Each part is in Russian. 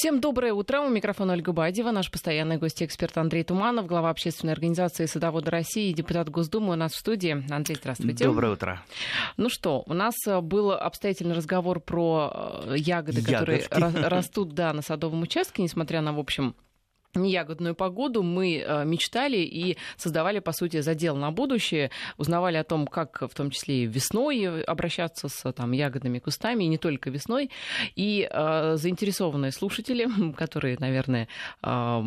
Всем доброе утро. У микрофона Ольга Бадева, наш постоянный гость эксперт Андрей Туманов, глава общественной организации «Садоводы России» и депутат Госдумы у нас в студии. Андрей, здравствуйте. Доброе утро. Ну что, у нас э, был обстоятельный разговор про э, ягоды, Ягодки. которые растут да, на садовом участке, несмотря на, в общем, неягодную погоду мы э, мечтали и создавали, по сути, задел на будущее, узнавали о том, как в том числе и весной обращаться с там, ягодными кустами, и не только весной. И э, заинтересованные слушатели, которые, наверное, э,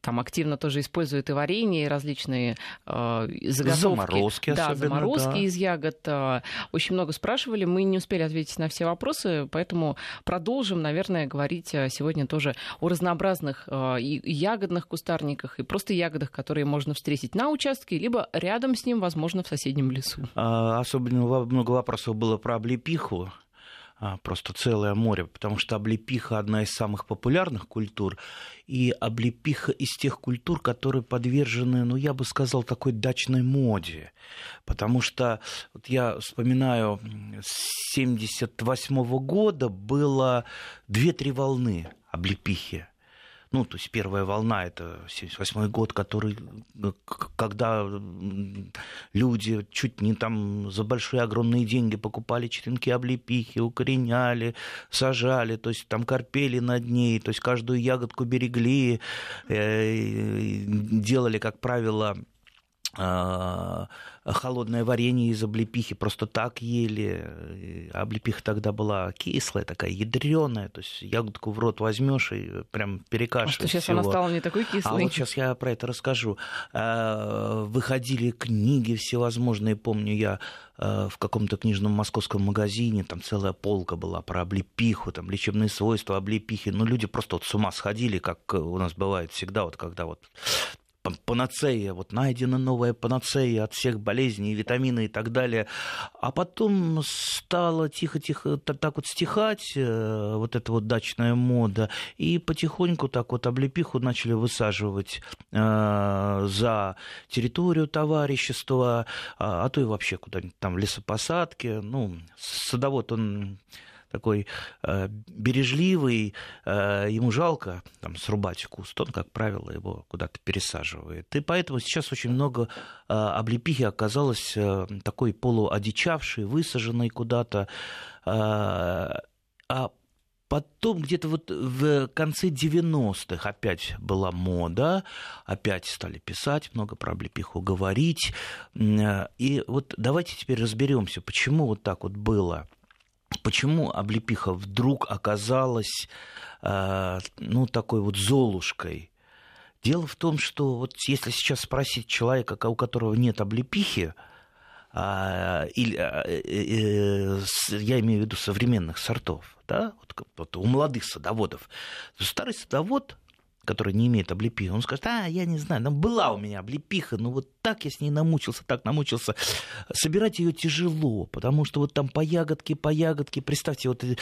там активно тоже используют и варенье, и различные э, заготовки. Заморозки да, заморозки да. из ягод. Э, очень много спрашивали, мы не успели ответить на все вопросы, поэтому продолжим, наверное, говорить э, сегодня тоже о разнообразных э, и ягодных кустарниках и просто ягодах, которые можно встретить на участке, либо рядом с ним, возможно, в соседнем лесу. А, особенно много вопросов было про облепиху а, просто целое море, потому что облепиха одна из самых популярных культур, и облепиха из тех культур, которые подвержены, ну, я бы сказал, такой дачной моде. Потому что вот я вспоминаю, с 78 года было две-три волны облепихи ну, то есть первая волна, это 78 год, который, э, когда люди чуть не там за большие огромные деньги покупали черенки облепихи, укореняли, сажали, то есть там корпели над ней, то есть каждую ягодку берегли, э, делали, как правило, холодное варенье из облепихи просто так ели. Облепиха тогда была кислая, такая ядреная, то есть ягодку в рот возьмешь и прям перекашиваешь. А что сейчас всего. она стала не такой кислой? А вот сейчас я про это расскажу. А, выходили книги всевозможные, помню я а, в каком-то книжном московском магазине, там целая полка была про облепиху, там лечебные свойства облепихи. Ну, люди просто вот с ума сходили, как у нас бывает всегда, вот когда вот панацея, вот найдена новая панацея от всех болезней, витамины и так далее. А потом стало тихо-тихо так вот стихать э, вот эта вот дачная мода, и потихоньку так вот облепиху начали высаживать э, за территорию товарищества, а, а то и вообще куда-нибудь там в лесопосадке. Ну, садовод, он такой э, бережливый, э, ему жалко там, срубать куст, он, как правило, его куда-то пересаживает. И поэтому сейчас очень много э, облепихи оказалось э, такой полуодичавшей, высаженной куда-то. Э, а Потом где-то вот в конце 90-х опять была мода, опять стали писать, много про облепиху говорить. Э, и вот давайте теперь разберемся, почему вот так вот было. Почему облепиха вдруг оказалась э, ну, такой вот золушкой? Дело в том, что вот если сейчас спросить человека, у которого нет облепихи, а, или, а, э, э, я имею в виду современных сортов, да, вот, вот у молодых садоводов, старый садовод который не имеет облепихи, он скажет, а, я не знаю, ну, была у меня облепиха, но вот так я с ней намучился, так намучился. Собирать ее тяжело, потому что вот там по ягодке, по ягодке, представьте, вот э,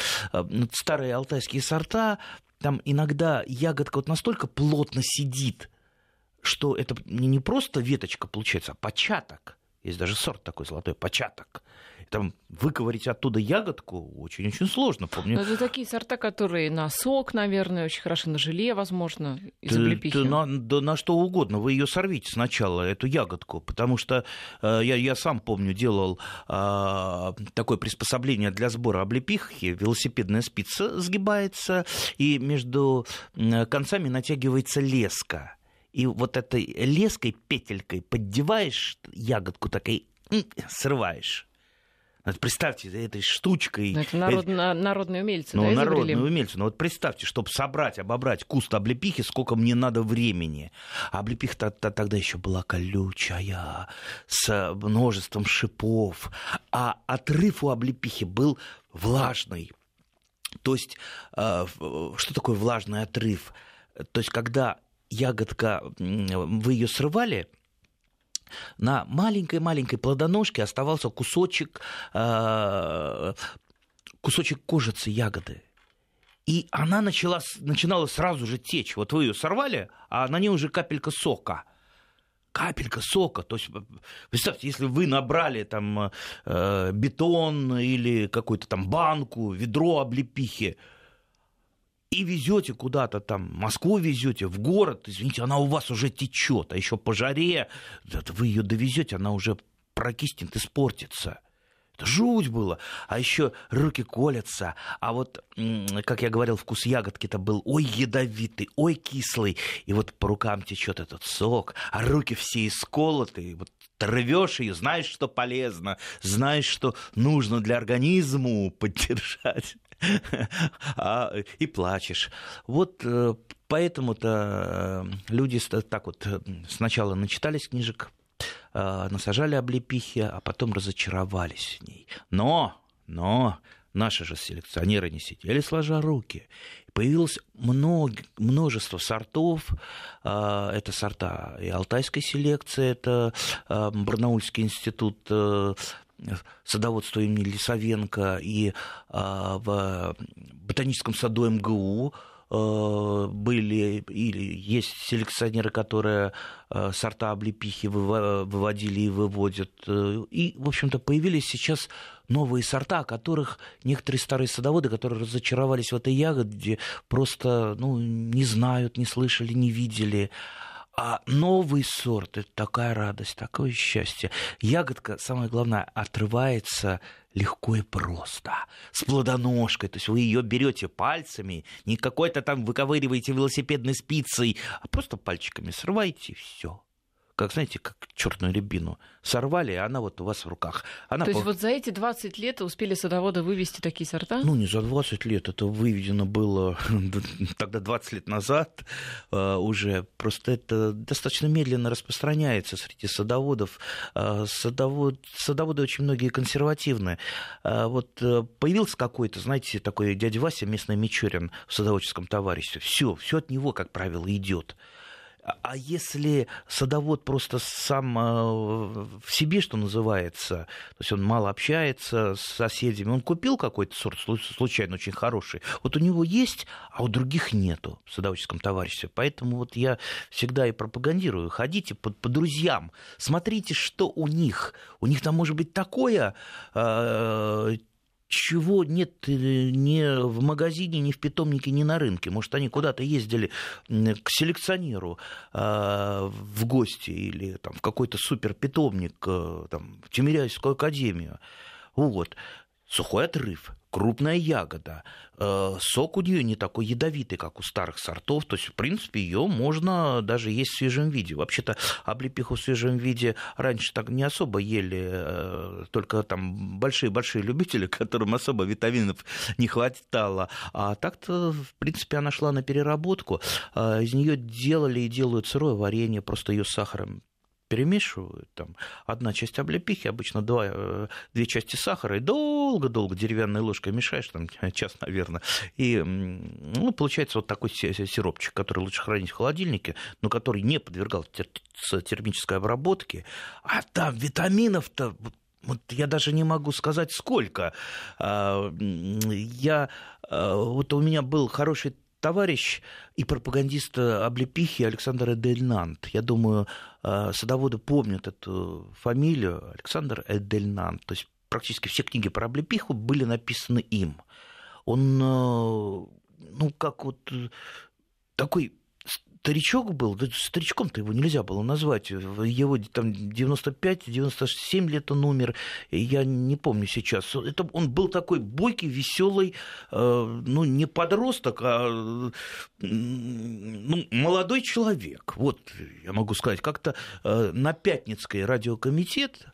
старые алтайские сорта, там иногда ягодка вот настолько плотно сидит, что это не просто веточка получается, а початок. Есть даже сорт такой золотой, початок там выковырить оттуда ягодку очень-очень сложно. Помню. Но это такие сорта, которые на сок, наверное, очень хорошо на желе, возможно, из ты, облепихи. Ты на, да на что угодно. Вы ее сорвите сначала, эту ягодку, потому что э, я, я сам помню, делал э, такое приспособление для сбора облепихи. Велосипедная спица сгибается, и между концами натягивается леска. И вот этой леской, петелькой поддеваешь ягодку такой, срываешь. Представьте, этой штучкой... Но это народ, э... народные умельцы, ну, да, народные умельцы. Но вот представьте, чтобы собрать, обобрать куст облепихи, сколько мне надо времени. А облепиха -то тогда еще была колючая, с множеством шипов. А отрыв у облепихи был влажный. То есть, э, что такое влажный отрыв? То есть, когда ягодка, вы ее срывали, на маленькой-маленькой плодоножке оставался кусочек, э, кусочек кожицы ягоды. И она начала, начинала сразу же течь. Вот вы ее сорвали, а на ней уже капелька сока. Капелька сока. То есть, представьте, если вы набрали там э, бетон или какую-то там банку, ведро облепихи, и везете куда-то там, Москву везете, в город, извините, она у вас уже течет, а еще по жаре, вы ее довезете, она уже прокиснет, испортится. Это жуть было. А еще руки колятся. А вот, как я говорил, вкус ягодки-то был ой ядовитый, ой кислый. И вот по рукам течет этот сок, а руки все исколотые. Вот рвешь ее, знаешь, что полезно, знаешь, что нужно для организма поддержать. а, и плачешь. Вот э, поэтому-то э, люди так вот э, сначала начитались книжек, насажали облепихи, а потом разочаровались в ней. Но, но наши же селекционеры не сидели сложа руки. Появилось много, множество сортов. Это сорта и алтайской селекции, это Барнаульский институт садоводства имени Лисовенко и а, в ботаническом саду МГУ а, были или есть селекционеры, которые а, сорта облепихи выводили и выводят. И, в общем-то, появились сейчас новые сорта, о которых некоторые старые садоводы, которые разочаровались в этой ягоде, просто ну, не знают, не слышали, не видели. А новый сорт – это такая радость, такое счастье. Ягодка, самое главное, отрывается легко и просто, с плодоножкой. То есть вы ее берете пальцами, не какой-то там выковыриваете велосипедной спицей, а просто пальчиками срываете и все как, знаете, как черную рябину. Сорвали, и она вот у вас в руках. Она То есть по... вот за эти 20 лет успели садоводы вывести такие сорта? Ну, не за 20 лет, это выведено было тогда 20 лет назад uh, уже. Просто это достаточно медленно распространяется среди садоводов. Uh, садовод... Садоводы очень многие консервативные. Uh, вот э, появился какой-то, знаете, такой дядя Вася, местный Мичурин в садоводческом товариществе. Все, все от него, как правило, идет. А если садовод просто сам э, в себе, что называется, то есть он мало общается с соседями, он купил какой-то сорт случайно очень хороший, вот у него есть, а у других нету в садоводческом товариществе. Поэтому вот я всегда и пропагандирую, ходите по, по друзьям, смотрите, что у них. У них там может быть такое э, чего нет э, ни в магазине, ни в питомнике, ни на рынке. Может, они куда-то ездили к селекционеру э, в гости или там, в какой-то суперпитомник, э, там, в Тимиряйскую академию. Вот. Сухой отрыв крупная ягода. Э, сок у нее не такой ядовитый, как у старых сортов. То есть, в принципе, ее можно даже есть в свежем виде. Вообще-то облепиху в свежем виде раньше так не особо ели, э, только там большие-большие любители, которым особо витаминов не хватало. А так-то, в принципе, она шла на переработку. Э, из нее делали и делают сырое варенье, просто ее с сахаром перемешивают, там, одна часть облепихи, обычно два, э, две части сахара, и долго-долго деревянной ложкой мешаешь, там, час, наверное, и ну, получается вот такой сиропчик, который лучше хранить в холодильнике, но который не подвергался термической обработке, а там витаминов-то вот я даже не могу сказать сколько. А, я, а, вот у меня был хороший товарищ и пропагандист облепихи Александр Эдельнант. Я думаю, э, садоводы помнят эту фамилию Александр Эдельнант. То есть практически все книги про облепиху были написаны им. Он, э, ну, как вот э, такой старичок был, да, старичком-то его нельзя было назвать, его там 95-97 лет он умер, я не помню сейчас. Это, он был такой бойкий, веселый, э, ну, не подросток, а ну, молодой человек. Вот, я могу сказать, как-то э, на Пятницкой радиокомитет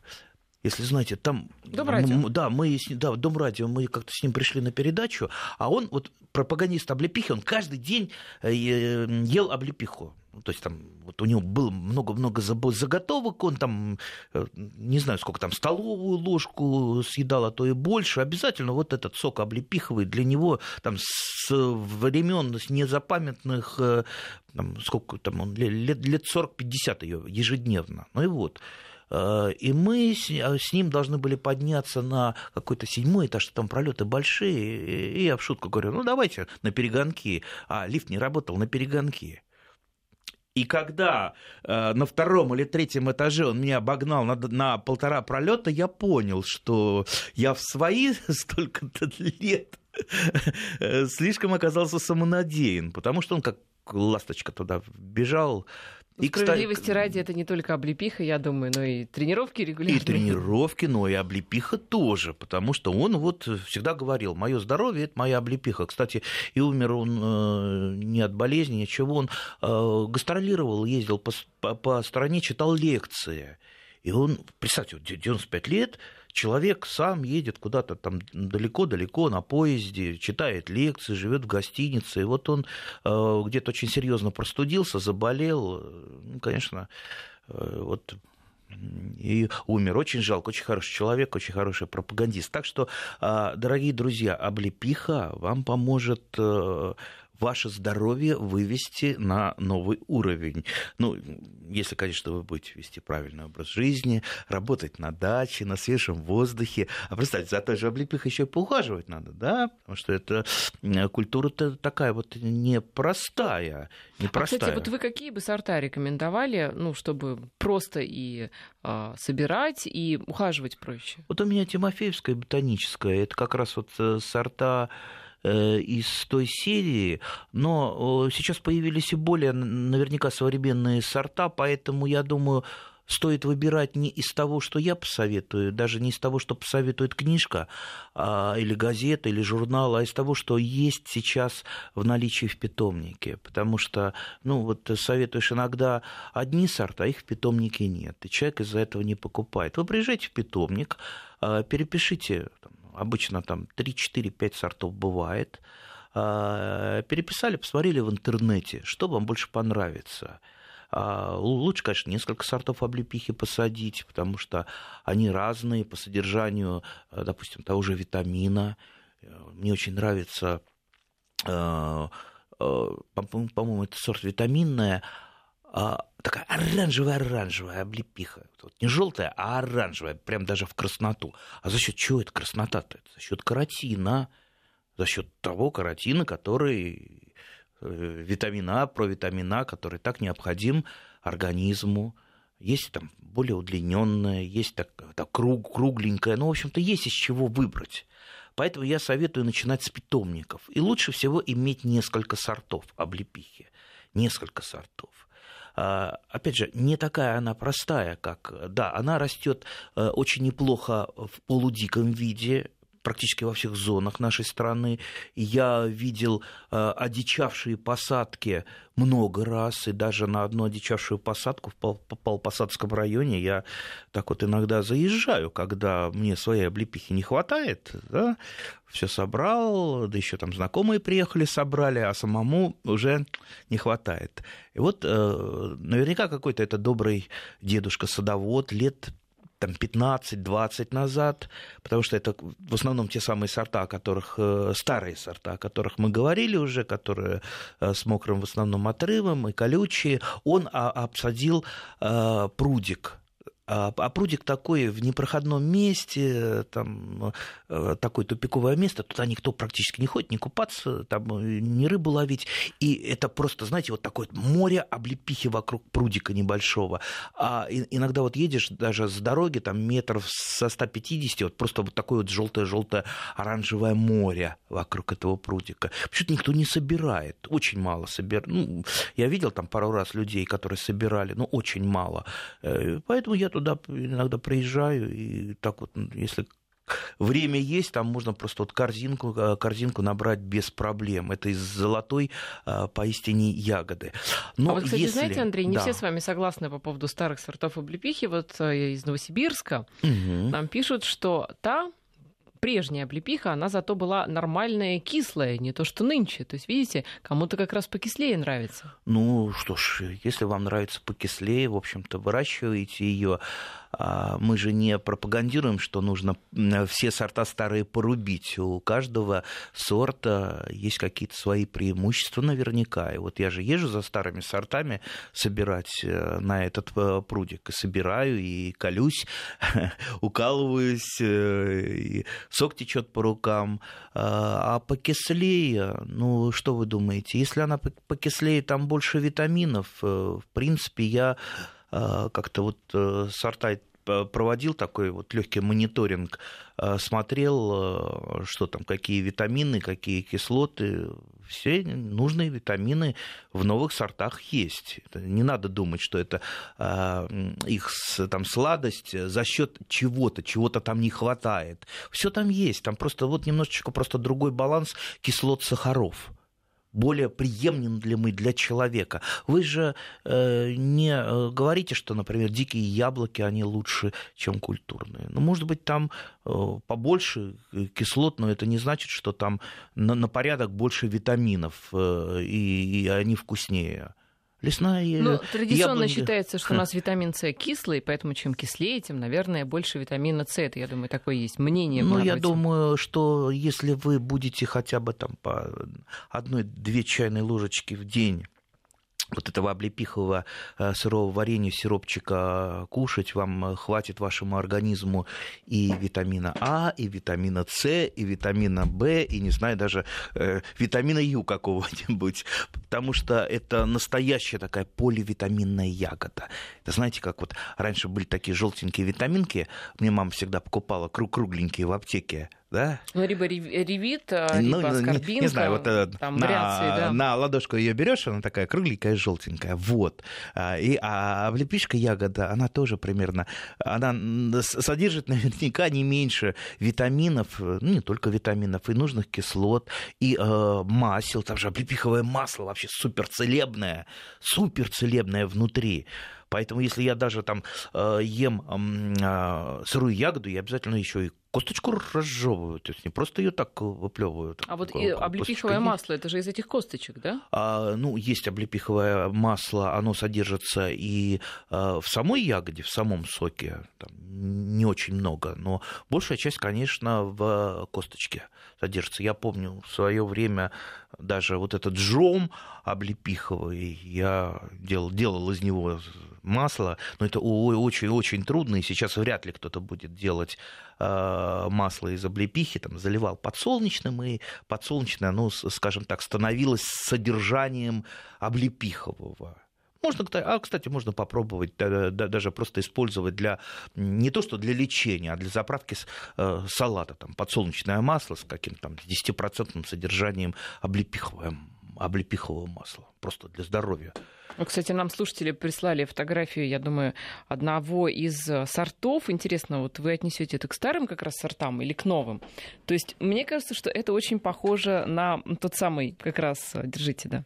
если знаете, там... Дом радио. Да, мы, да, Дом радио, мы как-то с ним пришли на передачу, а он, вот пропагандист облепихи, он каждый день э, ел облепиху. То есть там вот у него было много-много заготовок, он там, э, не знаю, сколько там, столовую ложку съедал, а то и больше. Обязательно вот этот сок облепиховый для него там с времен с незапамятных, э, там, сколько там он, лет, лет 40-50 ее ежедневно. Ну и вот. Э, и мы а, с ним должны были подняться на какой-то седьмой этаж, там пролеты большие, и я в шутку говорю, ну давайте на перегонки. А лифт не работал на перегонки. И когда э, на втором или третьем этаже он меня обогнал на, на полтора пролета, я понял, что я в свои столько-то лет слишком оказался самонадеян, потому что он как ласточка туда бежал, и, Справедливости кстати, ради, это не только облепиха, я думаю, но и тренировки регулярные. И тренировки, но и облепиха тоже, потому что он вот всегда говорил, мое здоровье – это моя облепиха. Кстати, и умер он э, не от болезни, ничего, он э, гастролировал, ездил по, по, по стране, читал лекции. И он, представьте, 95 лет, человек сам едет куда-то там далеко-далеко на поезде, читает лекции, живет в гостинице, и вот он э, где-то очень серьезно простудился, заболел, ну, конечно, э, вот и умер. Очень жалко, очень хороший человек, очень хороший пропагандист. Так что, э, дорогие друзья, облепиха вам поможет э, ваше здоровье вывести на новый уровень. Ну, если, конечно, вы будете вести правильный образ жизни, работать на даче, на свежем воздухе. А представьте, за той же облепихой еще и поухаживать надо, да? Потому что это культура-то такая вот непростая. непростая. А, кстати, вот вы какие бы сорта рекомендовали, ну, чтобы просто и э, собирать, и ухаживать проще? Вот у меня Тимофеевская ботаническая. Это как раз вот э, сорта из той серии, но сейчас появились и более наверняка современные сорта, поэтому я думаю, стоит выбирать не из того, что я посоветую, даже не из того, что посоветует книжка а, или газета, или журнал, а из того, что есть сейчас в наличии в питомнике. Потому что, ну, вот советуешь иногда одни сорта, а их в питомнике нет, и человек из-за этого не покупает. Вы приезжайте в питомник, а, перепишите обычно там 3-4-5 сортов бывает. А, переписали, посмотрели в интернете, что вам больше понравится. А, лучше, конечно, несколько сортов облепихи посадить, потому что они разные по содержанию, э, допустим, того же витамина. Мне очень нравится, э, э, по-моему, это сорт витаминная, а, такая оранжевая-оранжевая облепиха. Вот не желтая, а оранжевая, прям даже в красноту. А за счет чего это краснота-то? За счет каротина. За счет того каротина, который э, витамин А, провитамин А, который так необходим организму. Есть там более удлиненная, есть так, так круг, кругленькая. Ну, в общем-то, есть из чего выбрать. Поэтому я советую начинать с питомников. И лучше всего иметь несколько сортов облепихи. Несколько сортов. А, опять же, не такая она простая, как... Да, она растет э, очень неплохо в полудиком виде, практически во всех зонах нашей страны. Я видел э, одичавшие посадки много раз, и даже на одну одичавшую посадку в Полпосадском районе я так вот иногда заезжаю, когда мне своей облепихи не хватает, да, все собрал, да еще там знакомые приехали, собрали, а самому уже не хватает. И вот э, наверняка какой-то это добрый дедушка-садовод лет там 15-20 назад, потому что это в основном те самые сорта, о которых, э, старые сорта, о которых мы говорили уже, которые э, с мокрым в основном отрывом и колючие, он а, обсадил э, прудик. А, а прудик такой в непроходном месте, там такое тупиковое место, туда никто практически не ходит, не купаться, там э, не рыбу ловить. И это просто, знаете, вот такое море облепихи вокруг прудика небольшого. А иногда вот едешь даже с дороги, там метров со 150, вот просто вот такое вот желтое-желтое оранжевое море вокруг этого прудика. Почему-то никто не собирает, очень мало собирает. Ну, я видел там пару раз людей, которые собирали, но очень мало. Э, поэтому я туда иногда приезжаю, и так вот, если время есть, там можно просто вот корзинку, э, корзинку набрать без проблем. Это из золотой э, поистине ягоды. Но а вот, кстати, если... знаете, Андрей, не да. все с вами согласны по поводу старых сортов облепихи. Вот э, из Новосибирска угу. нам пишут, что та прежняя облепиха, она зато была нормальная, кислая, не то что нынче. То есть, видите, кому-то как раз покислее нравится. Ну что ж, если вам нравится покислее, в общем-то, выращиваете ее а, мы же не пропагандируем, что нужно все сорта старые порубить. У каждого сорта есть какие-то свои преимущества наверняка. И вот я же езжу за старыми сортами собирать э, на этот э, прудик. И собираю, и колюсь, укалываюсь, э, и сок течет по рукам. А покислее, ну что вы думаете, если она покислее, там больше витаминов. В принципе, я как-то вот сорта проводил такой вот легкий мониторинг, э, смотрел, э, что там, какие витамины, какие кислоты, все нужные витамины в новых сортах есть. Не надо думать, что это э, их там сладость за счет чего-то, чего-то там не хватает. Все там есть, там просто вот немножечко просто другой баланс кислот сахаров более приемлем для мы для человека. Вы же э, не э, говорите, что, например, дикие яблоки, они лучше, чем культурные. Ну, может быть, там э, побольше кислот, но это не значит, что там на, на порядок больше витаминов, э, и, и они вкуснее. Лесная Ну, традиционно яблонь... считается, что у нас витамин С кислый, поэтому чем кислее, тем, наверное, больше витамина С. Это, я думаю, такое есть мнение. Ну, я думаю, что если вы будете хотя бы там по одной-две чайной ложечки в день вот этого облепихового э, сырого варенья, сиропчика кушать, вам э, хватит вашему организму и витамина А, и витамина С, и витамина В, и, не знаю, даже э, витамина Ю какого-нибудь, потому что это настоящая такая поливитаминная ягода. Это знаете, как вот раньше были такие желтенькие витаминки, мне мама всегда покупала кругленькие в аптеке, да? Ну, либо ревит, а, ну, либо аскорбинка, не, не знаю, вот э, там на, вариации, да. На ладошку ее берешь, она такая кругленькая, желтенькая, вот. А, и, а облепишка ягода, она тоже примерно, она содержит наверняка не меньше витаминов, ну, не только витаминов, и нужных кислот, и э, масел, там же облепиховое масло вообще суперцелебное, суперцелебное внутри. Поэтому если я даже там э, ем э, сырую ягоду, я обязательно еще и косточку разжевываю, то есть не просто ее так выплевывают. А вот и облепиховое масло, это же из этих косточек, да? А, ну, есть облепиховое масло, оно содержится и а, в самой ягоде, в самом соке, там, не очень много, но большая часть, конечно, в косточке содержится. Я помню в свое время даже вот этот джом облепиховый, я делал, делал из него масло, но это очень-очень трудно, и сейчас вряд ли кто-то будет делать э, масло из облепихи, там, заливал подсолнечным, и подсолнечное, оно, скажем так, становилось содержанием облепихового. Можно, а, кстати, можно попробовать даже просто использовать для не то что для лечения, а для заправки э, салата, там, подсолнечное масло с каким-то там 10% содержанием облепихового масла, просто для здоровья. Ну, кстати, нам слушатели прислали фотографию, я думаю, одного из э, сортов. Интересно, вот вы отнесете это к старым как раз сортам или к новым? То есть мне кажется, что это очень похоже на тот самый, как раз, э, держите, да,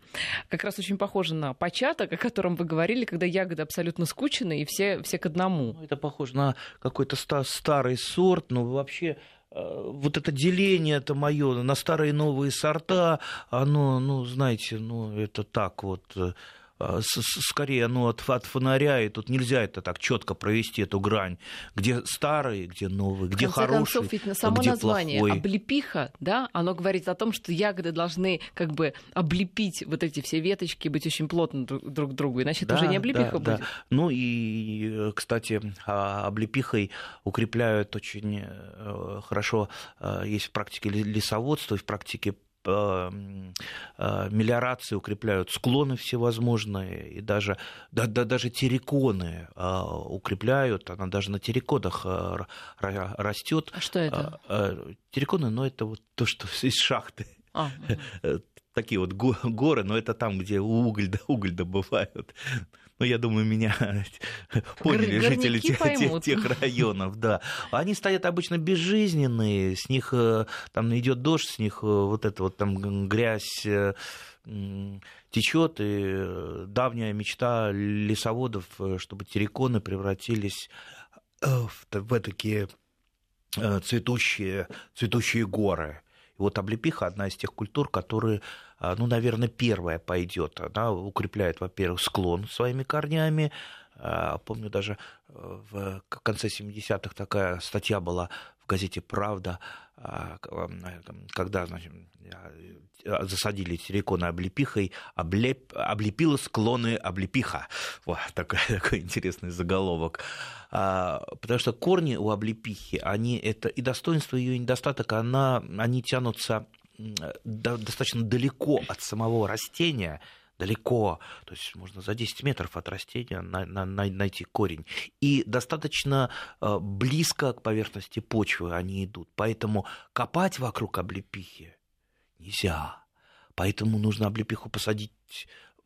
как раз очень похоже на початок, о котором вы говорили, когда ягоды абсолютно скучены и все, все к одному. Ну, это похоже на какой-то старый сорт, но вообще э, вот это деление это мое на старые и новые сорта, оно, ну, знаете, ну, это так вот а, скорее ну, от, от фонаря, и тут нельзя это так четко провести, эту грань, где старый, где новый, где хороший, концов, ведь на само где название плохой. облепиха, да, оно говорит о том, что ягоды должны как бы облепить вот эти все веточки, быть очень плотно друг, к другу, иначе да, это уже не облепиха да, будет. Да. Ну и, кстати, а, облепихой укрепляют очень э, хорошо, э, есть в практике лесоводства, в практике Э, э, мелиорации укрепляют склоны всевозможные, и даже, да, да, даже терриконы э, укрепляют, она даже на терриконах растет. А что это? Терриконы, ну, это вот то, что из шахты. А, Такие вот горы, но это там, где уголь, уголь добывают. Ну, я думаю, меня поняли жители тех, тех, тех районов, да. Они стоят обычно безжизненные, с них э, там идет дождь, с них э, вот эта вот там грязь э, течет, и давняя мечта лесоводов, чтобы терриконы превратились в, в такие цветущие, цветущие горы. И вот облепиха одна из тех культур, которые, а, ну, наверное, первая пойдет. Она укрепляет, во-первых, склон своими корнями, Помню, даже в конце 70-х такая статья была в газете «Правда», когда значит, засадили силиконы облепихой, облеп, облепила склоны облепиха. Вот такой, такой интересный заголовок. Потому что корни у облепихи, они это и достоинство ее, и недостаток, она, они тянутся достаточно далеко от самого растения, далеко, то есть можно за 10 метров от растения на, на, на, найти корень. И достаточно э, близко к поверхности почвы они идут. Поэтому копать вокруг облепихи нельзя. Поэтому нужно облепиху посадить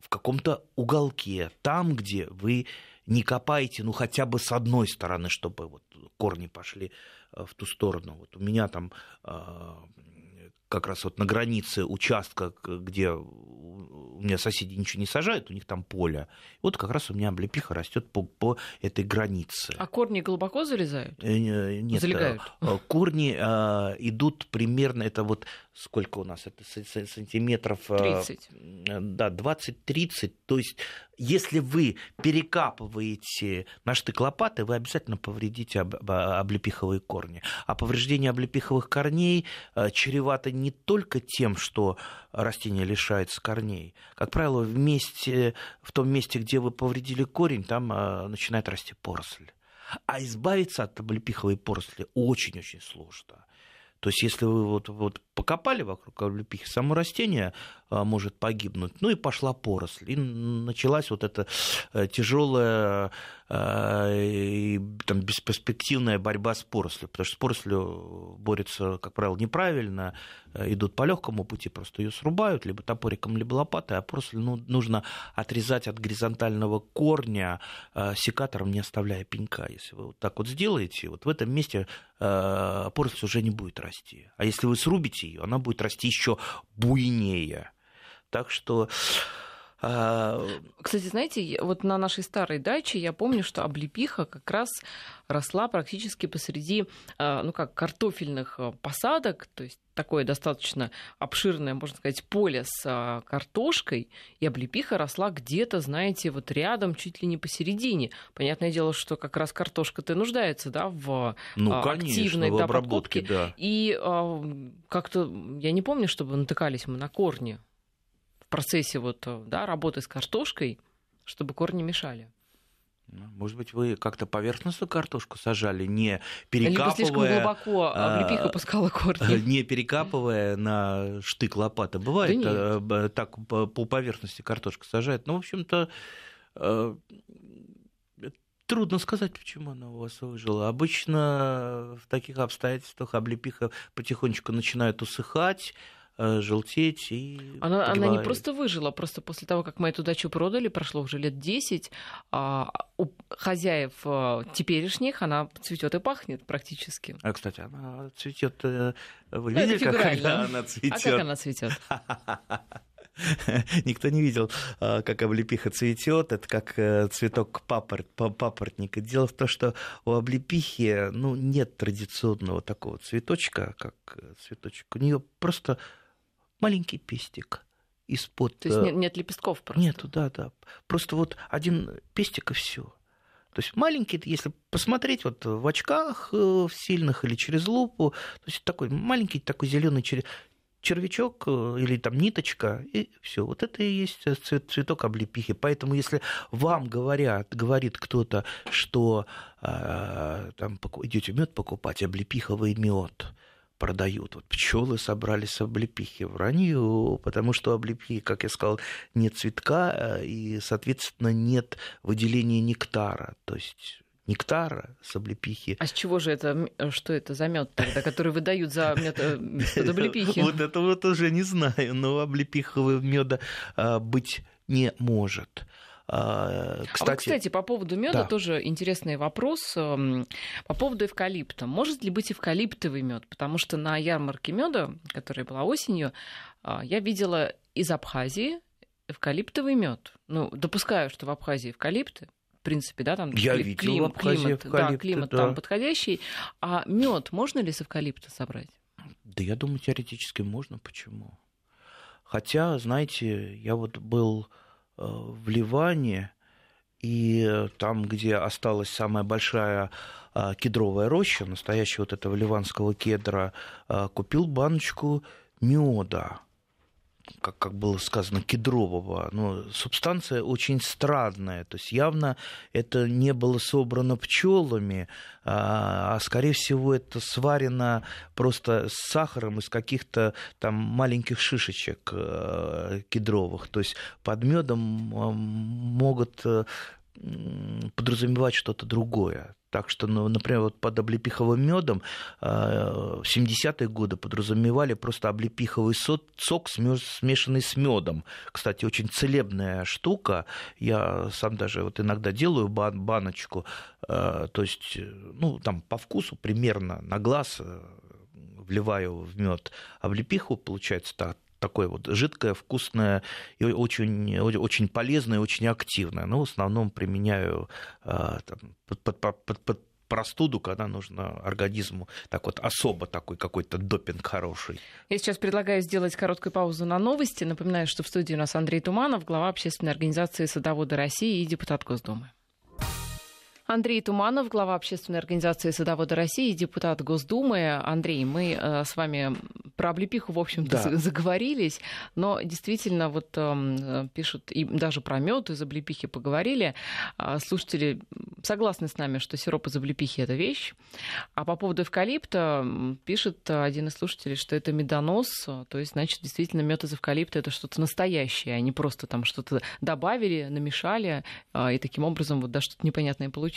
в каком-то уголке, там, где вы не копаете, ну хотя бы с одной стороны, чтобы вот корни пошли э, в ту сторону. Вот у меня там э, как раз вот на границе участка, где у меня соседи ничего не сажают, у них там поле. Вот как раз у меня облепиха растет по, по этой границе. А корни глубоко залезают? Э, нет, Залегают. Э, корни э, идут примерно, это вот сколько у нас, это сантиметров... 30. Да, 20-30. То есть если вы перекапываете на штык лопаты, вы обязательно повредите облепиховые корни. А повреждение облепиховых корней э, чревато не только тем, что растение лишается корней. Как правило, в, месте, в том месте, где вы повредили корень, там э, начинает расти поросль. А избавиться от облепиховой поросли очень-очень сложно. То есть, если вы вот, вот покопали вокруг облепихи, само растение а, может погибнуть. Ну и пошла поросль. И началась вот эта э, тяжелая а, и там, бесперспективная борьба с порослью. Потому что с порослью борются, как правило, неправильно, э, идут по легкому пути, просто ее срубают, либо топориком, либо лопатой, а поросль ну, нужно отрезать от горизонтального корня секатором, не оставляя пенька. Если вы вот так вот сделаете, вот в этом месте поросль уже не будет расти. А если вы срубите ее, она будет расти еще буйнее. Так что кстати, знаете, вот на нашей старой даче я помню, что облепиха как раз росла практически посреди, а, ну как, картофельных а, посадок, то есть такое достаточно обширное, можно сказать, поле с картошкой, и облепиха росла где-то, знаете, вот рядом, чуть ли не посередине. Понятное дело, что как раз картошка-то нуждается, да, в ну, конечно, активной в обработке, да. И как-то, я не помню, чтобы натыкались мы на корни процессе вот, да, работы с картошкой, чтобы корни мешали. Ну, может быть, вы как-то поверхностную картошку сажали, не перекапывая... Либо слишком глубоко облепиха пускала корни. Не перекапывая на штык лопаты. Бывает, да э, так по поверхности картошка сажает. Ну, в общем-то, э, трудно сказать, почему она у вас выжила. Обычно в таких обстоятельствах облепиха потихонечку начинает усыхать, желтеть и она, она не просто выжила, просто после того, как мы эту дачу продали, прошло уже лет 10, а у хозяев э, теперешних она цветет и пахнет практически. А, кстати, она цветет. Э, вы ну, видели, как она цветет? А как она цветет? Никто не видел, как облепиха цветет. Это как цветок папорот, папоротника. Дело в том, что у облепихи ну, нет традиционного такого цветочка, как цветочек. У нее просто маленький пестик из-под... То есть нет, нет лепестков просто? Нету, да, да. Просто вот один пестик и все. То есть маленький, если посмотреть вот в очках э, в сильных или через лупу, то есть такой маленький такой зеленый червячок э, или там ниточка, и все. Вот это и есть цвет, цветок облепихи. Поэтому если вам говорят, говорит кто-то, что э, там идете мед покупать, облепиховый мед, продают. Вот пчелы собрали с облепихи. Вранье, потому что облепихи, как я сказал, нет цветка, э, и, соответственно, нет выделения нектара. То есть нектара с облепихи. А с чего же это, что это за мед тогда, который выдают за мед э, облепихи? Вот это вот уже не знаю, но облепихового меда э, быть не может. Кстати, а вот, кстати, по поводу меда да. тоже интересный вопрос. Эм, по поводу эвкалипта. Может ли быть эвкалиптовый мед? Потому что на ярмарке меда, которая была осенью, а, я видела из Абхазии эвкалиптовый мед. Ну, допускаю, что в Абхазии эвкалипты, в принципе, да, там я климат, видел климат, климат, да, климат да. там подходящий. А мед можно ли с эвкалипта собрать? Да я думаю, теоретически можно. Почему? Хотя, знаете, я вот был в Ливане, и там, где осталась самая большая а, кедровая роща, настоящего вот этого ливанского кедра, а, купил баночку меда как, как было сказано, кедрового, но субстанция очень странная. То есть явно это не было собрано пчелами, а, а скорее всего это сварено просто с сахаром из каких-то там маленьких шишечек э, кедровых. То есть под медом могут э, подразумевать что-то другое. Так что, ну, например, вот под облепиховым медом в 70-е годы подразумевали просто облепиховый сок, смешанный с медом. Кстати, очень целебная штука. Я сам даже вот иногда делаю баночку, то есть, ну, там по вкусу примерно на глаз э, вливаю в мед облепиху, получается так, такое вот жидкое, вкусное и очень, очень полезное, очень активное. Но в основном применяю а, там, под, под, под, под простуду, когда нужно организму так вот особо такой какой-то допинг хороший. Я сейчас предлагаю сделать короткую паузу на новости. Напоминаю, что в студии у нас Андрей Туманов, глава общественной организации «Садоводы России» и депутат Госдумы. Андрей Туманов, глава общественной организации «Садоводы России», депутат Госдумы. Андрей, мы э, с вами про облепиху, в общем-то, да. заговорились, но действительно вот э, пишут, и даже про мед из облепихи поговорили. Э, слушатели согласны с нами, что сироп из облепихи – это вещь. А по поводу эвкалипта пишет один из слушателей, что это медонос, то есть, значит, действительно мед из эвкалипта – это что-то настоящее, а не просто там что-то добавили, намешали, э, и таким образом вот да, что-то непонятное получилось.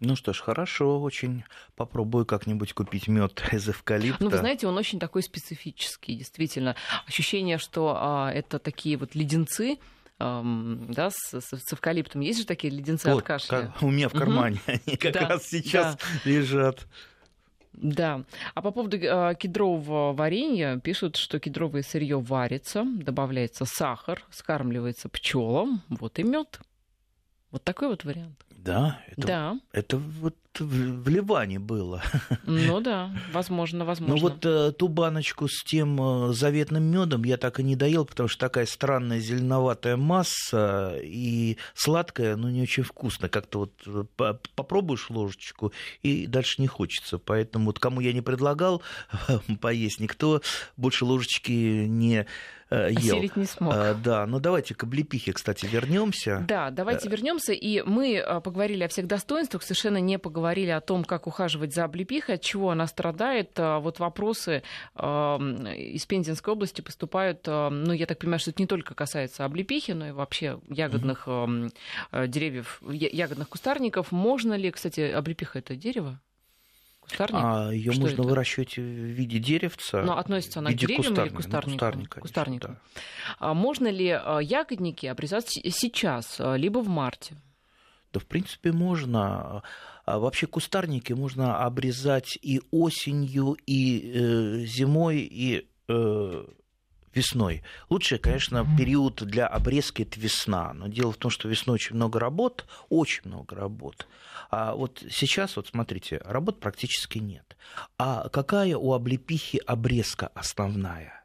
Ну что ж, хорошо, очень. Попробую как-нибудь купить мед из эвкалипта. Ну, вы знаете, он очень такой специфический, действительно. Ощущение, что а, это такие вот леденцы, да, с, с, с эвкалиптом. Есть же такие леденцы вот, от кашля? у меня в кармане угу. они как да, раз сейчас да. лежат. Да. А по поводу э, кедрового варенья пишут, что кедровое сырье варится, добавляется сахар, скармливается пчелам, вот и мед. Вот такой вот вариант. Да, это, да. это вот в Ливане было. Ну да, возможно, возможно. Ну вот э, ту баночку с тем э, заветным медом я так и не доел, потому что такая странная зеленоватая масса и сладкая, но не очень вкусно. Как-то вот э, попробуешь ложечку и дальше не хочется. Поэтому вот кому я не предлагал поесть, никто больше ложечки не ел. Осилить не смог. А, да, ну давайте к облепихе, кстати, вернемся. Да, давайте вернемся. И мы поговорили о всех достоинствах, совершенно не поговорили о том, как ухаживать за облепихой, от чего она страдает. Вот вопросы из Пензенской области поступают, ну, я так понимаю, что это не только касается облепихи, но и вообще ягодных mm деревьев, ягодных кустарников. Можно ли, кстати, облепиха это дерево? Кустарник? А ее можно это? выращивать в виде деревца. Но относится она к деревьям или кустарнику? Ну, кустарник, конечно, кустарник. Да. А можно ли а, ягодники обрезать сейчас, а, либо в марте? Да, в принципе, можно. А вообще кустарники можно обрезать и осенью, и э, зимой, и э, весной. Лучше, конечно, период для обрезки это весна. Но дело в том, что весной очень много работ, очень много работ. А вот сейчас, вот смотрите, работ практически нет. А какая у облепихи обрезка основная?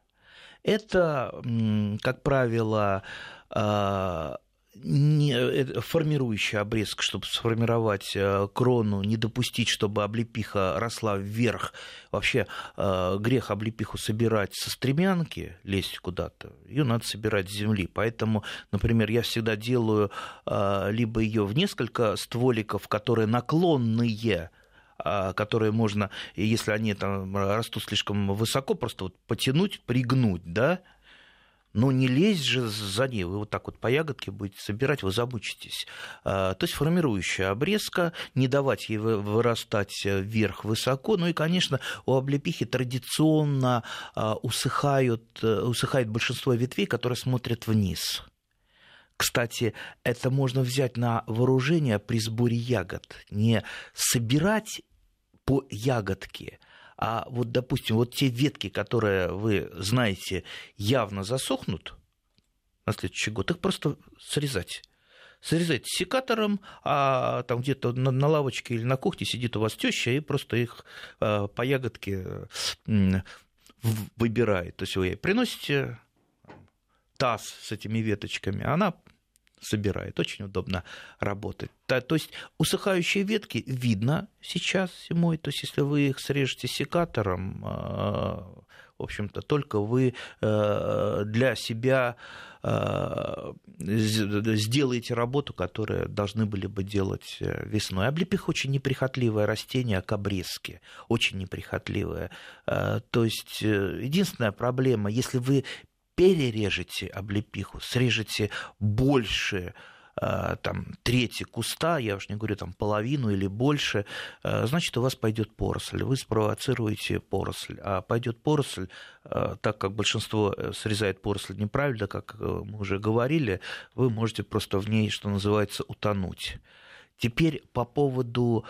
Это, как правило, а, не, э, формирующий обрезка, чтобы сформировать э, крону, не допустить, чтобы облепиха росла вверх. Вообще э, грех облепиху собирать со стремянки, лезть куда-то, ее надо собирать с земли. Поэтому, например, я всегда делаю либо ее в несколько стволиков, которые наклонные, которые можно, если они там растут слишком высоко, просто вот потянуть, пригнуть, да, но не лезть же за ней, вы вот так вот по ягодке будете собирать, вы замучитесь. А, то есть формирующая обрезка, не давать ей вырастать вверх высоко. Ну и, конечно, у облепихи традиционно а, усыхают, э, усыхает большинство ветвей, которые смотрят вниз. Кстати, это можно взять на вооружение при сборе ягод. Не собирать по ягодке, а вот, допустим, вот те ветки, которые вы знаете, явно засохнут на следующий год, их просто срезать срезать секатором, а там где-то на, на лавочке или на кухне сидит у вас теща и просто их э, по ягодке э, выбирает. То есть вы ей приносите таз с этими веточками, она собирает. Очень удобно работать. то есть усыхающие ветки видно сейчас зимой. То есть если вы их срежете секатором, в общем-то, только вы э, для себя э, сделаете работу, которую должны были бы делать э, весной. Облепиха очень неприхотливое растение, как обрезки, очень неприхотливое. То есть единственная проблема, если вы перережете облепиху, срежете больше Э, там, трети куста, я уж не говорю там половину или больше, э, значит, у вас пойдет поросль. Вы спровоцируете поросль. А пойдет поросль, э, так как большинство срезает поросль неправильно, как мы уже говорили, вы можете просто в ней, что называется, утонуть. Теперь по поводу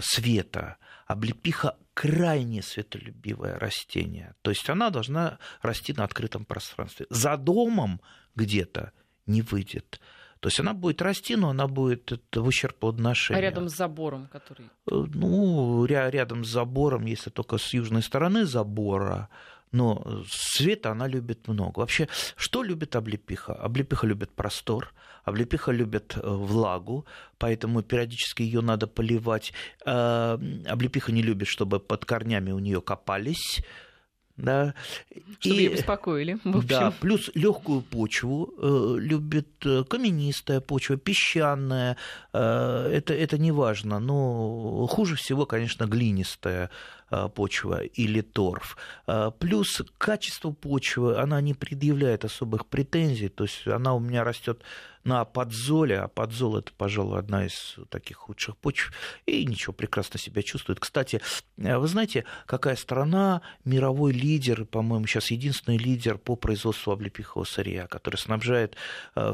света. Облепиха крайне светолюбивое растение. То есть она должна расти на открытом пространстве. За домом где-то не выйдет. То есть она будет расти, но она будет в ущерб подношению. А рядом с забором, который? Э, ну, рядом с забором, если только с южной стороны забора, но света она любит много. Вообще, что любит облепиха? Облепиха любит простор, облепиха любит э, влагу, поэтому периодически ее надо поливать. Э, облепиха не любит, чтобы под корнями у нее копались да. Чтобы и, ее беспокоили. В общем. Да, плюс легкую почву э, любит э, каменистая почва, песчаная. Э, это, это не важно, но хуже всего, конечно, глинистая почва или торф. Э, плюс качество почвы, она не предъявляет особых претензий, то есть она у меня растет на подзоле, а подзол это, пожалуй, одна из таких худших почв, и ничего, прекрасно себя чувствует. Кстати, э, вы знаете, какая страна мировой лидер, по-моему, сейчас единственный лидер по производству облепихового сырья, который снабжает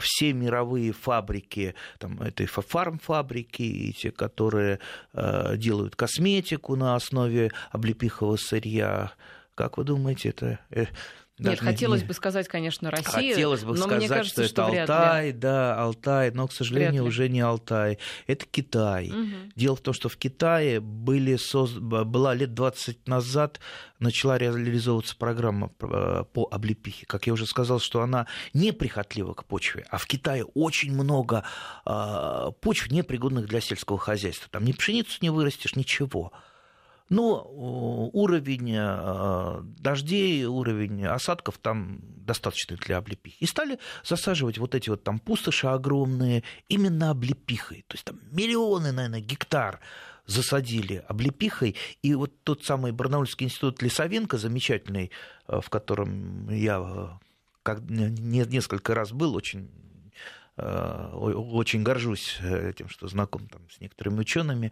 все мировые фабрики, там, это и фармфабрики, и те, которые делают косметику на основе облепихового сырья. Как вы думаете, это нет, хотелось не... бы сказать, конечно, Россия. Хотелось бы но сказать, мне кажется, что, это Алтай, да, Алтай, но, к сожалению, уже не Алтай. Это Китай. Угу. Дело в том, что в Китае были соз... была лет 20 назад начала реализовываться программа э, по облепихе. Как я уже сказал, что она не прихотлива к почве, а в Китае очень много э, почв, непригодных для сельского хозяйства. Там ни пшеницу не вырастешь, ничего. Но уровень э, дождей, уровень осадков там достаточный для облепихи. И стали засаживать вот эти вот там пустоши огромные именно облепихой. То есть там миллионы, наверное, гектар засадили облепихой. И вот тот самый Барнаульский институт Лесовенко, замечательный, э, в котором я э, как, несколько раз был, очень очень горжусь тем, что знаком там, с некоторыми учеными.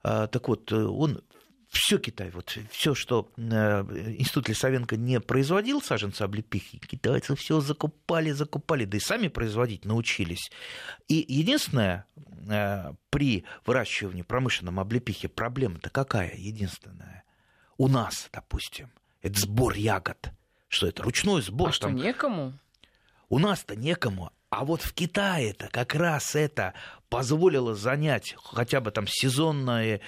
Так вот, он все Китай, вот все, что э, Институт Лисовенко не производил саженцы облепихи, китайцы все закупали, закупали, да и сами производить научились. И единственное, э, при выращивании промышленном облепихи проблема-то какая единственная? У нас, допустим, это сбор ягод. Что это? Ручной сбор. А что, некому? У нас-то некому, а вот в Китае-то как раз это позволило занять хотя бы там сезонные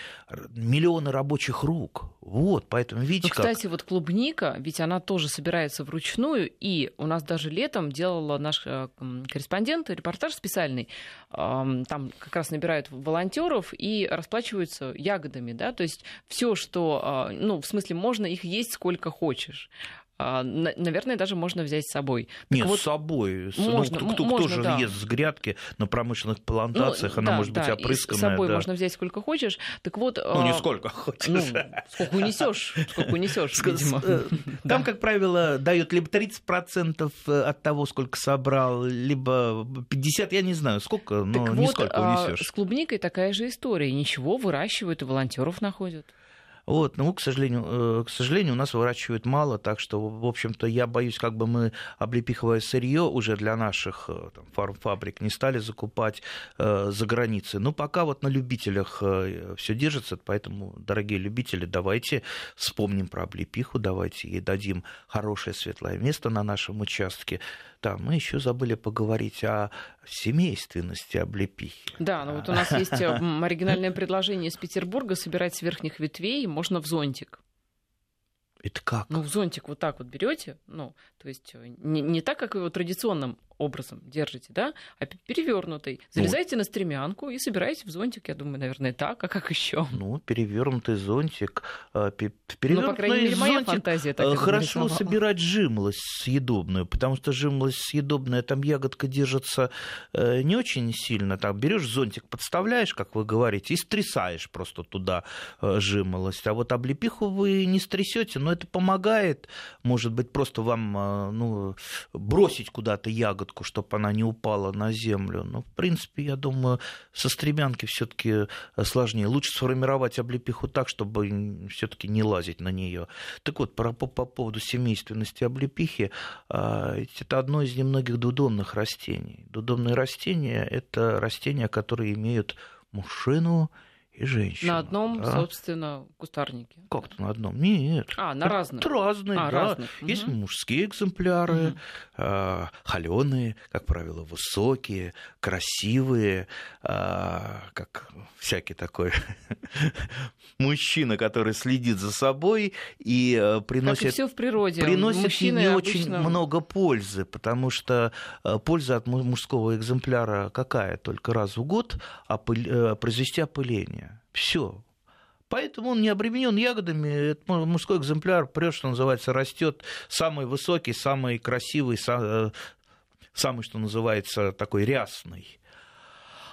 миллионы рабочих рук. Вот, поэтому видите, ну, кстати, как... вот клубника, ведь она тоже собирается вручную, и у нас даже летом делала наш э, корреспондент репортаж специальный. Там как раз набирают волонтеров и расплачиваются ягодами, да, то есть все, что, а, ну, в смысле, можно их есть сколько хочешь. А, наверное, даже можно взять с собой. Так Нет, вот, с собой. Ну, можно, ну, кто, можно, кто же да. ест с грядки на промышленных плантациях, ну, она да, может да, быть опрысканная. С собой да. можно взять сколько хочешь. Так вот, ну, не а, сколько хочешь. Ну, сколько унесешь, сколько унесешь, видимо. Э, там, как правило, дают либо 30% э, от того, сколько собрал, либо 50%, я не знаю, сколько, но так не вот, сколько а, унесешь. С клубникой такая же история. Ничего, выращивают и волонтеров находят. Вот, ну, к сожалению, э, к сожалению, у нас выращивают мало, так что, в общем-то, я боюсь, как бы мы облепиховое сырье уже для наших э, там, фармфабрик не стали закупать э, за границей. Ну, пока вот на любителях э, все держится, поэтому, дорогие любители, давайте вспомним про облепиху, давайте ей дадим хорошее светлое место на нашем участке. Да, мы еще забыли поговорить о семейственности облепихи. Да, ну вот у нас есть оригинальное предложение из Петербурга собирать с верхних ветвей можно в зонтик. Это как? Ну, в зонтик вот так вот берете, ну, то есть э, не, не так, как его традиционным образом держите, да, а перевернутый. Залезайте ну, на стремянку и собираете в зонтик, я думаю, наверное, так, а как еще? Ну, перевернутый зонтик. Перевернутый ну, по крайней мере, моя фантазия так Хорошо собирать жимолость съедобную, потому что жимолость съедобная, там ягодка держится не очень сильно. Там берешь зонтик, подставляешь, как вы говорите, и стрясаешь просто туда жимолость. А вот облепиху вы не стрясете, но это помогает. Может быть, просто вам ну, бросить куда-то ягодку, чтобы она не упала на землю. Но, в принципе, я думаю, со стремянки все-таки сложнее. Лучше сформировать облепиху так, чтобы все-таки не лазить на нее. Так вот, по, по, по поводу семейственности облепихи, это одно из немногих дудонных растений. Дудонные растения – это растения, которые имеют мужчину и женщина. На одном, да? собственно, кустарнике. Как-то на одном? Нет. А, на разных. Разные, а, да. Разных. Есть угу. мужские экземпляры, угу. э, холеные, как правило, высокие, красивые, э, как всякий такой мужчина, который следит за собой и э, приносит... Как и все в природе. Приносит Мужчины не обычно... очень много пользы, потому что э, польза от мужского экземпляра какая? Только раз в год, а пыль, э, произвести опыление. Все. Поэтому он не обременен ягодами. Это мужской экземпляр, прет, что называется, растет самый высокий, самый красивый, э, самый, что называется, такой рясный.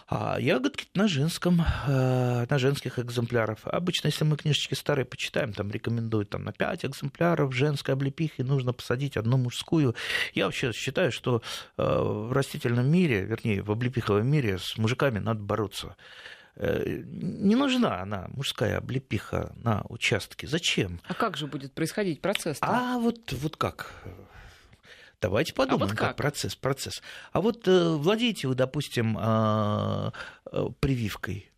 А ягодки на женском, э, на женских экземплярах. Обычно, если мы книжечки старые почитаем, там рекомендуют там, на 5 экземпляров женской облепихи нужно посадить одну мужскую. Я вообще считаю, что э, в растительном мире, вернее, в облепиховом мире с мужиками надо бороться. Э, не нужна она, мужская облепиха на участке. Зачем? А как же будет происходить процесс? А вот, вот как? Давайте подумаем, а вот как? как процесс, процесс. А вот э, владеете вы, допустим, э, э, прививкой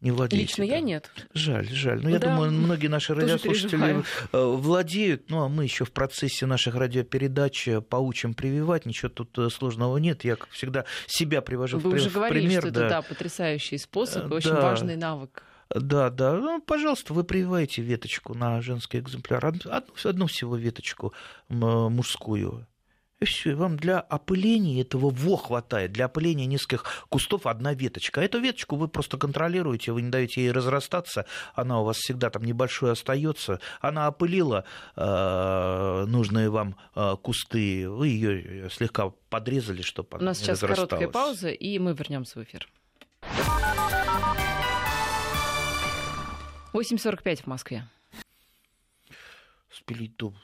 не владеете. Лично да. я нет. Жаль, жаль. Но ну, я да. думаю, многие наши радиослушатели э, владеют. Ну, а мы еще в процессе наших радиопередач э, поучим прививать. Ничего тут э, сложного нет. Я, как всегда, себя привожу Вы в, уже в говорили, пример. что да. это да, потрясающий способ, очень да. важный навык. Да, да. Ну, пожалуйста, вы прививаете веточку на женский экземпляр. Одну, одну всего веточку мужскую. И все, вам для опыления этого во хватает. Для опыления низких кустов одна веточка. А эту веточку вы просто контролируете, вы не даете ей разрастаться, она у вас всегда там небольшой остается. Она опылила э, нужные вам э, кусты, вы ее слегка подрезали, чтобы она У нас сейчас короткая пауза, и мы вернемся в эфир. 8.45 в Москве. Спилить дуб.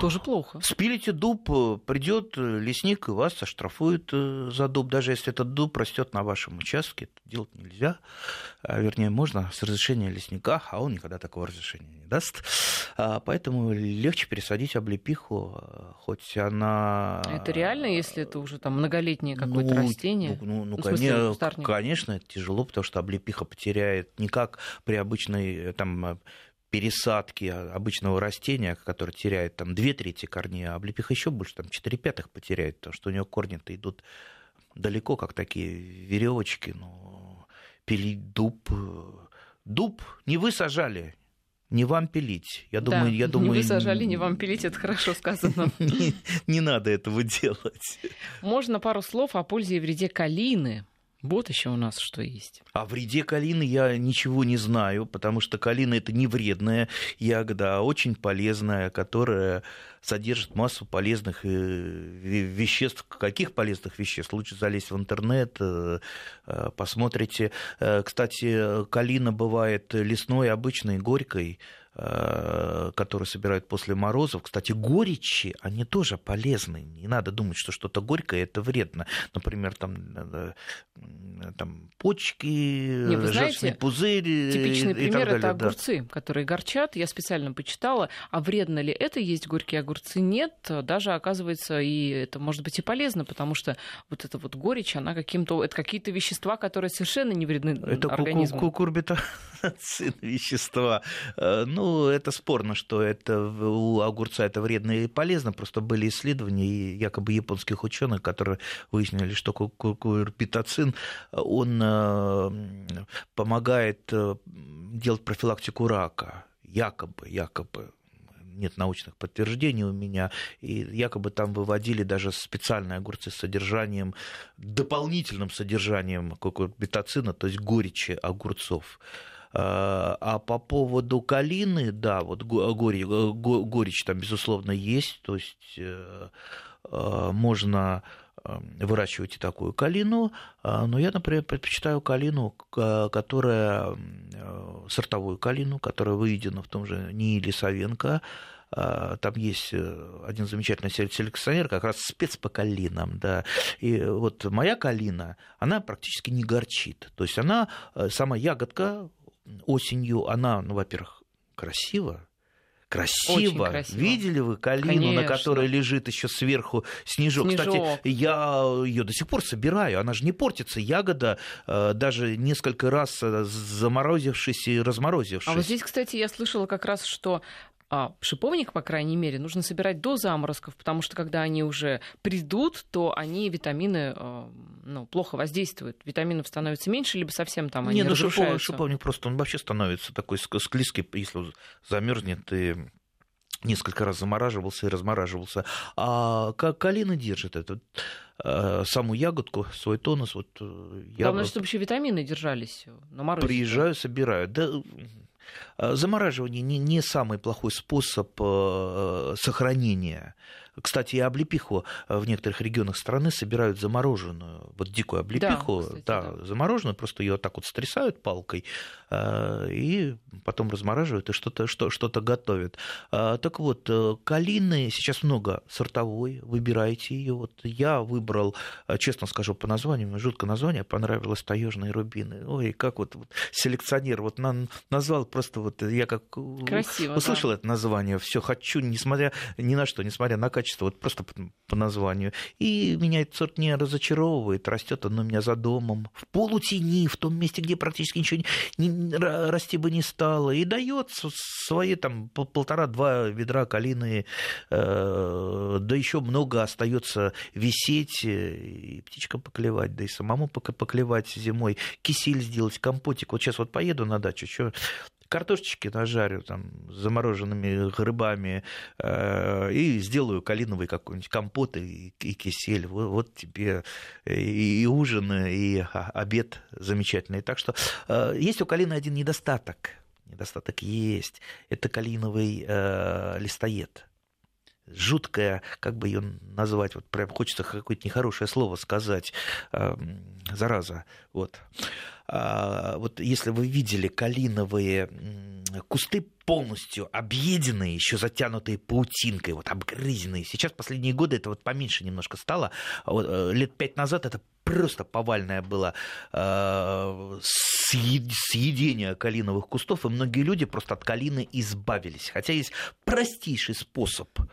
Тоже плохо. Спилите дуб, э, придет э, лесник и вас оштрафует э, за дуб, даже если этот дуб растет на вашем участке. Это делать нельзя. А, вернее, можно с разрешения лесника, а он никогда такого разрешения не даст. А, поэтому легче пересадить облепиху, хоть она... Это реально, если это уже там многолетнее какое-то ну, растение? Ну, ну, ну, ну конечно, конечно, это тяжело, потому что облепиха потеряет не как при обычной там пересадки обычного растения, которое теряет там две трети корней, а облепиха еще больше, там четыре пятых потеряет, потому что у него корни-то идут далеко, как такие веревочки. Ну, пилить дуб. Дуб не вы сажали, не вам пилить. Я думаю, да, я думаю, не вы сажали, не вам пилить, это хорошо сказано. не, не надо этого делать. Можно пару слов о пользе и вреде калины. Вот еще у нас что есть. О вреде калины я ничего не знаю, потому что калина это не вредная ягода, а очень полезная, которая содержит массу полезных э, веществ. Каких полезных веществ? Лучше залезть в интернет, э, э, посмотрите. Кстати, калина бывает лесной, обычной, горькой которые собирают после морозов. Кстати, горечи, они тоже полезны. Не надо думать, что что-то горькое это вредно. Например, там, э, там почки, Не, вы знаете, пузырь. Типичный и, пример это огурцы, да. которые горчат. Я специально почитала, а вредно ли это есть горькие огурцы? Нет. Даже оказывается, и это может быть и полезно, потому что вот эта вот горечь, она каким-то, это какие-то вещества, которые совершенно не вредны это организму. Это кукурбитацин вещества. Э, ну, это спорно, что это у огурца это вредно и полезно. Просто были исследования якобы японских ученых, которые выяснили, что курпитоцин, он э, помогает э, делать профилактику рака. Якобы, якобы нет научных подтверждений у меня, и якобы там выводили даже специальные огурцы с содержанием, дополнительным содержанием бетацина, то есть горечи огурцов. А, а по поводу калины, да, вот горечь, горечь там, безусловно, есть, то есть э, э, можно Эм, выращиваете такую калину, но я, например, предпочитаю калину, которая э, сортовую калину, которая выведена в том же НИИ Лисовенко, там есть э, один замечательный селекционер, как раз спец по калинам, да, и вот моя калина, она практически не горчит, то есть она, э, сама ягодка осенью, она, ну, во-первых, красиво, красиво. красиво. Видели вы калину, Конечно. на которой лежит еще сверху снежок? снежок? Кстати, я ее до сих пор собираю. Она же не портится. Ягода э, даже несколько раз э, заморозившись и разморозившись. А вот здесь, кстати, я слышала как раз, что а, шиповник, по крайней мере, нужно собирать до заморозков, потому что когда они уже придут, то они витамины а, ну, плохо воздействуют. Витаминов становится меньше, либо совсем там они Не, ну шиповник, шиповник просто он вообще становится такой склизкий, если замерзнет и несколько раз замораживался и размораживался. А калина держит эту э, саму ягодку, свой тонус. Вот, э, я Главное, чтобы еще витамины держались на морозе. Приезжаю, собираю. Да, Э, замораживание не, не самый плохой способ э, сохранения кстати, и облепиху э, в некоторых регионах страны собирают замороженную, вот дикую облепиху, да, кстати, да, да. замороженную, просто ее так вот стрясают палкой э, и потом размораживают и что-то что, что готовят. Э, так вот, калины сейчас много сортовой, выбирайте ее. Вот я выбрал, честно скажу, по названию, жуткое название, понравилось таежные рубины. Ой, как вот, вот селекционер вот назвал просто вот я как Красиво, услышал да. это название, все хочу, несмотря ни на что, несмотря на качество качество, вот просто по, названию. И меня этот сорт не разочаровывает, растет он у меня за домом, в полутени, в том месте, где практически ничего не, не, расти бы не стало, и дает свои там полтора-два ведра калины, э, да еще много остается висеть и птичкам поклевать, да и самому поклевать зимой, кисель сделать, компотик. Вот сейчас вот поеду на дачу, что картошечки нажарю там замороженными грибами э, и сделаю калиновый какой-нибудь компот и, и кисель. Вот, вот тебе и, и ужин, и обед замечательный. Так что э, есть у калины один недостаток. Недостаток есть. Это калиновый э, листоед жуткая, как бы ее назвать, вот прям хочется какое-то нехорошее слово сказать, э, зараза, вот. А, вот если вы видели калиновые кусты полностью объеденные, еще затянутые паутинкой, вот обгрызенные. Сейчас последние годы это вот поменьше немножко стало. А вот, э, лет пять назад это просто повальное было э, съедение калиновых кустов, и многие люди просто от калины избавились. Хотя есть простейший способ э,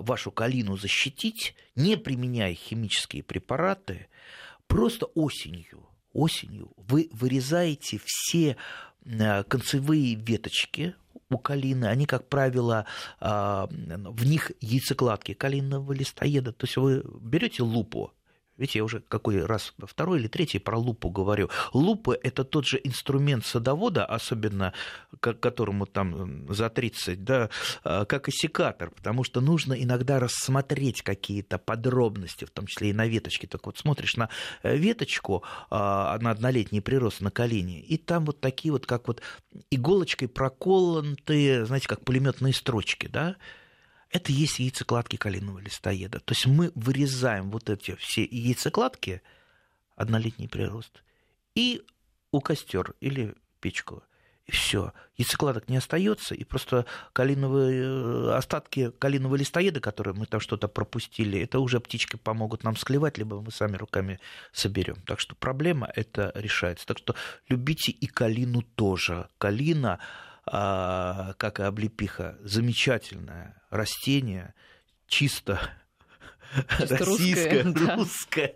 вашу калину защитить, не применяя химические препараты, просто осенью осенью вы вырезаете все э, концевые веточки у калины, они, как правило, а, в них яйцекладки калинного листоеда. То есть вы берете лупу, Видите, я уже какой раз, второй или третий про лупу говорю. Лупа – это тот же инструмент садовода, особенно которому там за 30, да, а, как и секатор, потому что нужно иногда рассмотреть какие-то подробности, в том числе и на веточке. Так вот смотришь на э, веточку, а, на однолетний прирост на колени, и там вот такие вот, как вот иголочкой проколотые, знаете, как пулеметные строчки, да, это есть яйцекладки калинового листоеда. То есть мы вырезаем вот эти все яйцекладки, однолетний прирост, и у костер или печку. И все. Яйцекладок не остается, и просто калиновые, э, остатки калинового листоеда, которые мы там что-то пропустили, это уже птички помогут нам склевать, либо мы сами руками соберем. Так что проблема это решается. Так что любите и калину тоже. Калина как и облепиха, замечательное растение, чисто российская, русская. русская.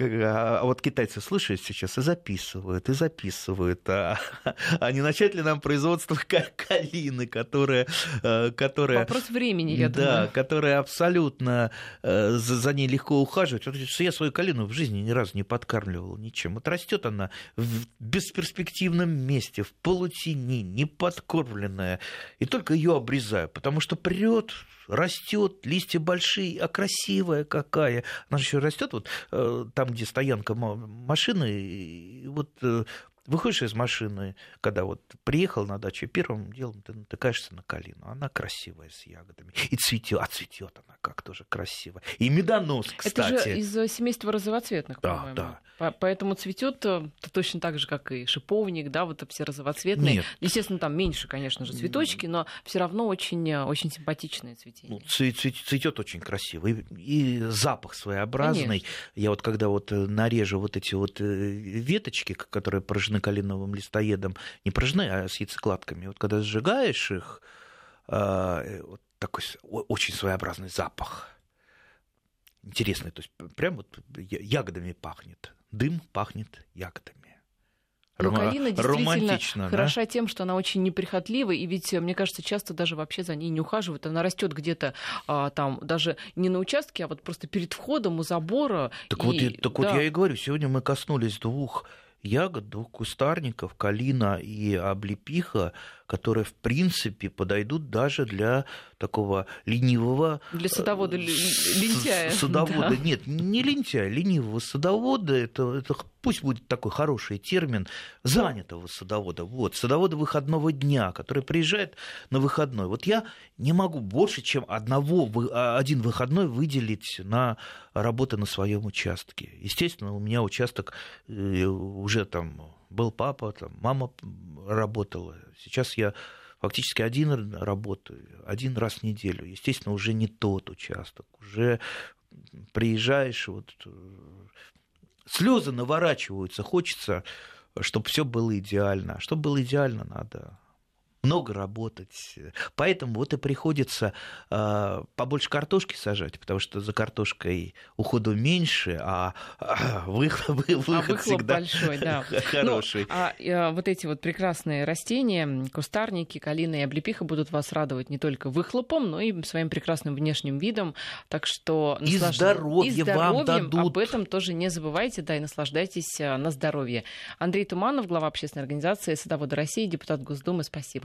А, а вот китайцы слушают сейчас и записывают, и записывают. А, а не начать ли нам производство калины, которая... Э, которая Вопрос времени, я да, думаю. Да, которая абсолютно... Э, за, за ней легко ухаживать. Вот, я свою калину в жизни ни разу не подкармливал ничем. Вот растет она в бесперспективном месте, в полутени, не подкормленная. И только ее обрезаю, потому что прет растет, листья большие, а красивая какая. Она еще растет вот э, там, где стоянка машины, вот э, Выходишь из машины, когда вот приехал на дачу, первым делом ты натыкаешься на калину. Она красивая с ягодами. И цветет, а цветет она как тоже красиво. И медонос, кстати. Это же из э, семейства розовоцветных, да, по-моему. Да. Поэтому цветет э, точно так же, как и шиповник, да, вот все розовоцветные. Нет. Естественно, там меньше, конечно же, цветочки, но все равно очень, э, очень симпатичные цветения. Ну, цветет очень красиво. И, и запах своеобразный. Конечно. Я вот когда вот нарежу вот эти вот веточки, которые поражены поражены калиновым листоедом, не поражены, а с яйцекладками. Вот когда сжигаешь их, э, вот такой очень своеобразный запах. Интересный, то есть прям вот ягодами пахнет. Дым пахнет ягодами. Но калина действительно хороша да? тем, что она очень неприхотлива, и ведь, мне кажется, часто даже вообще за ней не ухаживают. Она растет где-то а, там, даже не на участке, а вот просто перед входом у забора. Так, и... вот, так да. вот я и говорю, сегодня мы коснулись двух ягод, двух кустарников, калина и облепиха, которые, в принципе, подойдут даже для такого ленивого... Для садовода э, лентяя. Садовода, да. нет, не лентяя, ленивого садовода, это, это пусть будет такой хороший термин, занятого садовода, вот, садовода выходного дня, который приезжает на выходной. Вот я не могу больше, чем одного, а, один выходной выделить на работы на своем участке. Естественно, у меня участок э, уже там был папа, там, мама работала. Сейчас я фактически один работаю, один раз в неделю. Естественно, уже не тот участок. Уже приезжаешь, вот э, слезы наворачиваются, хочется, чтобы все было идеально. А чтобы было идеально, надо много работать. Поэтому вот и приходится э, побольше картошки сажать, потому что за картошкой уходу меньше, а, а выхлоп, выход а выхлоп всегда большой, да. хороший. Ну, а э, вот эти вот прекрасные растения, кустарники, калина и облепиха будут вас радовать не только выхлопом, но и своим прекрасным внешним видом. Так что и здоровье, и здоровьем вам дадут. об этом тоже не забывайте, да, и наслаждайтесь э, на здоровье. Андрей Туманов, глава общественной организации «Садоводы России», депутат Госдумы, спасибо.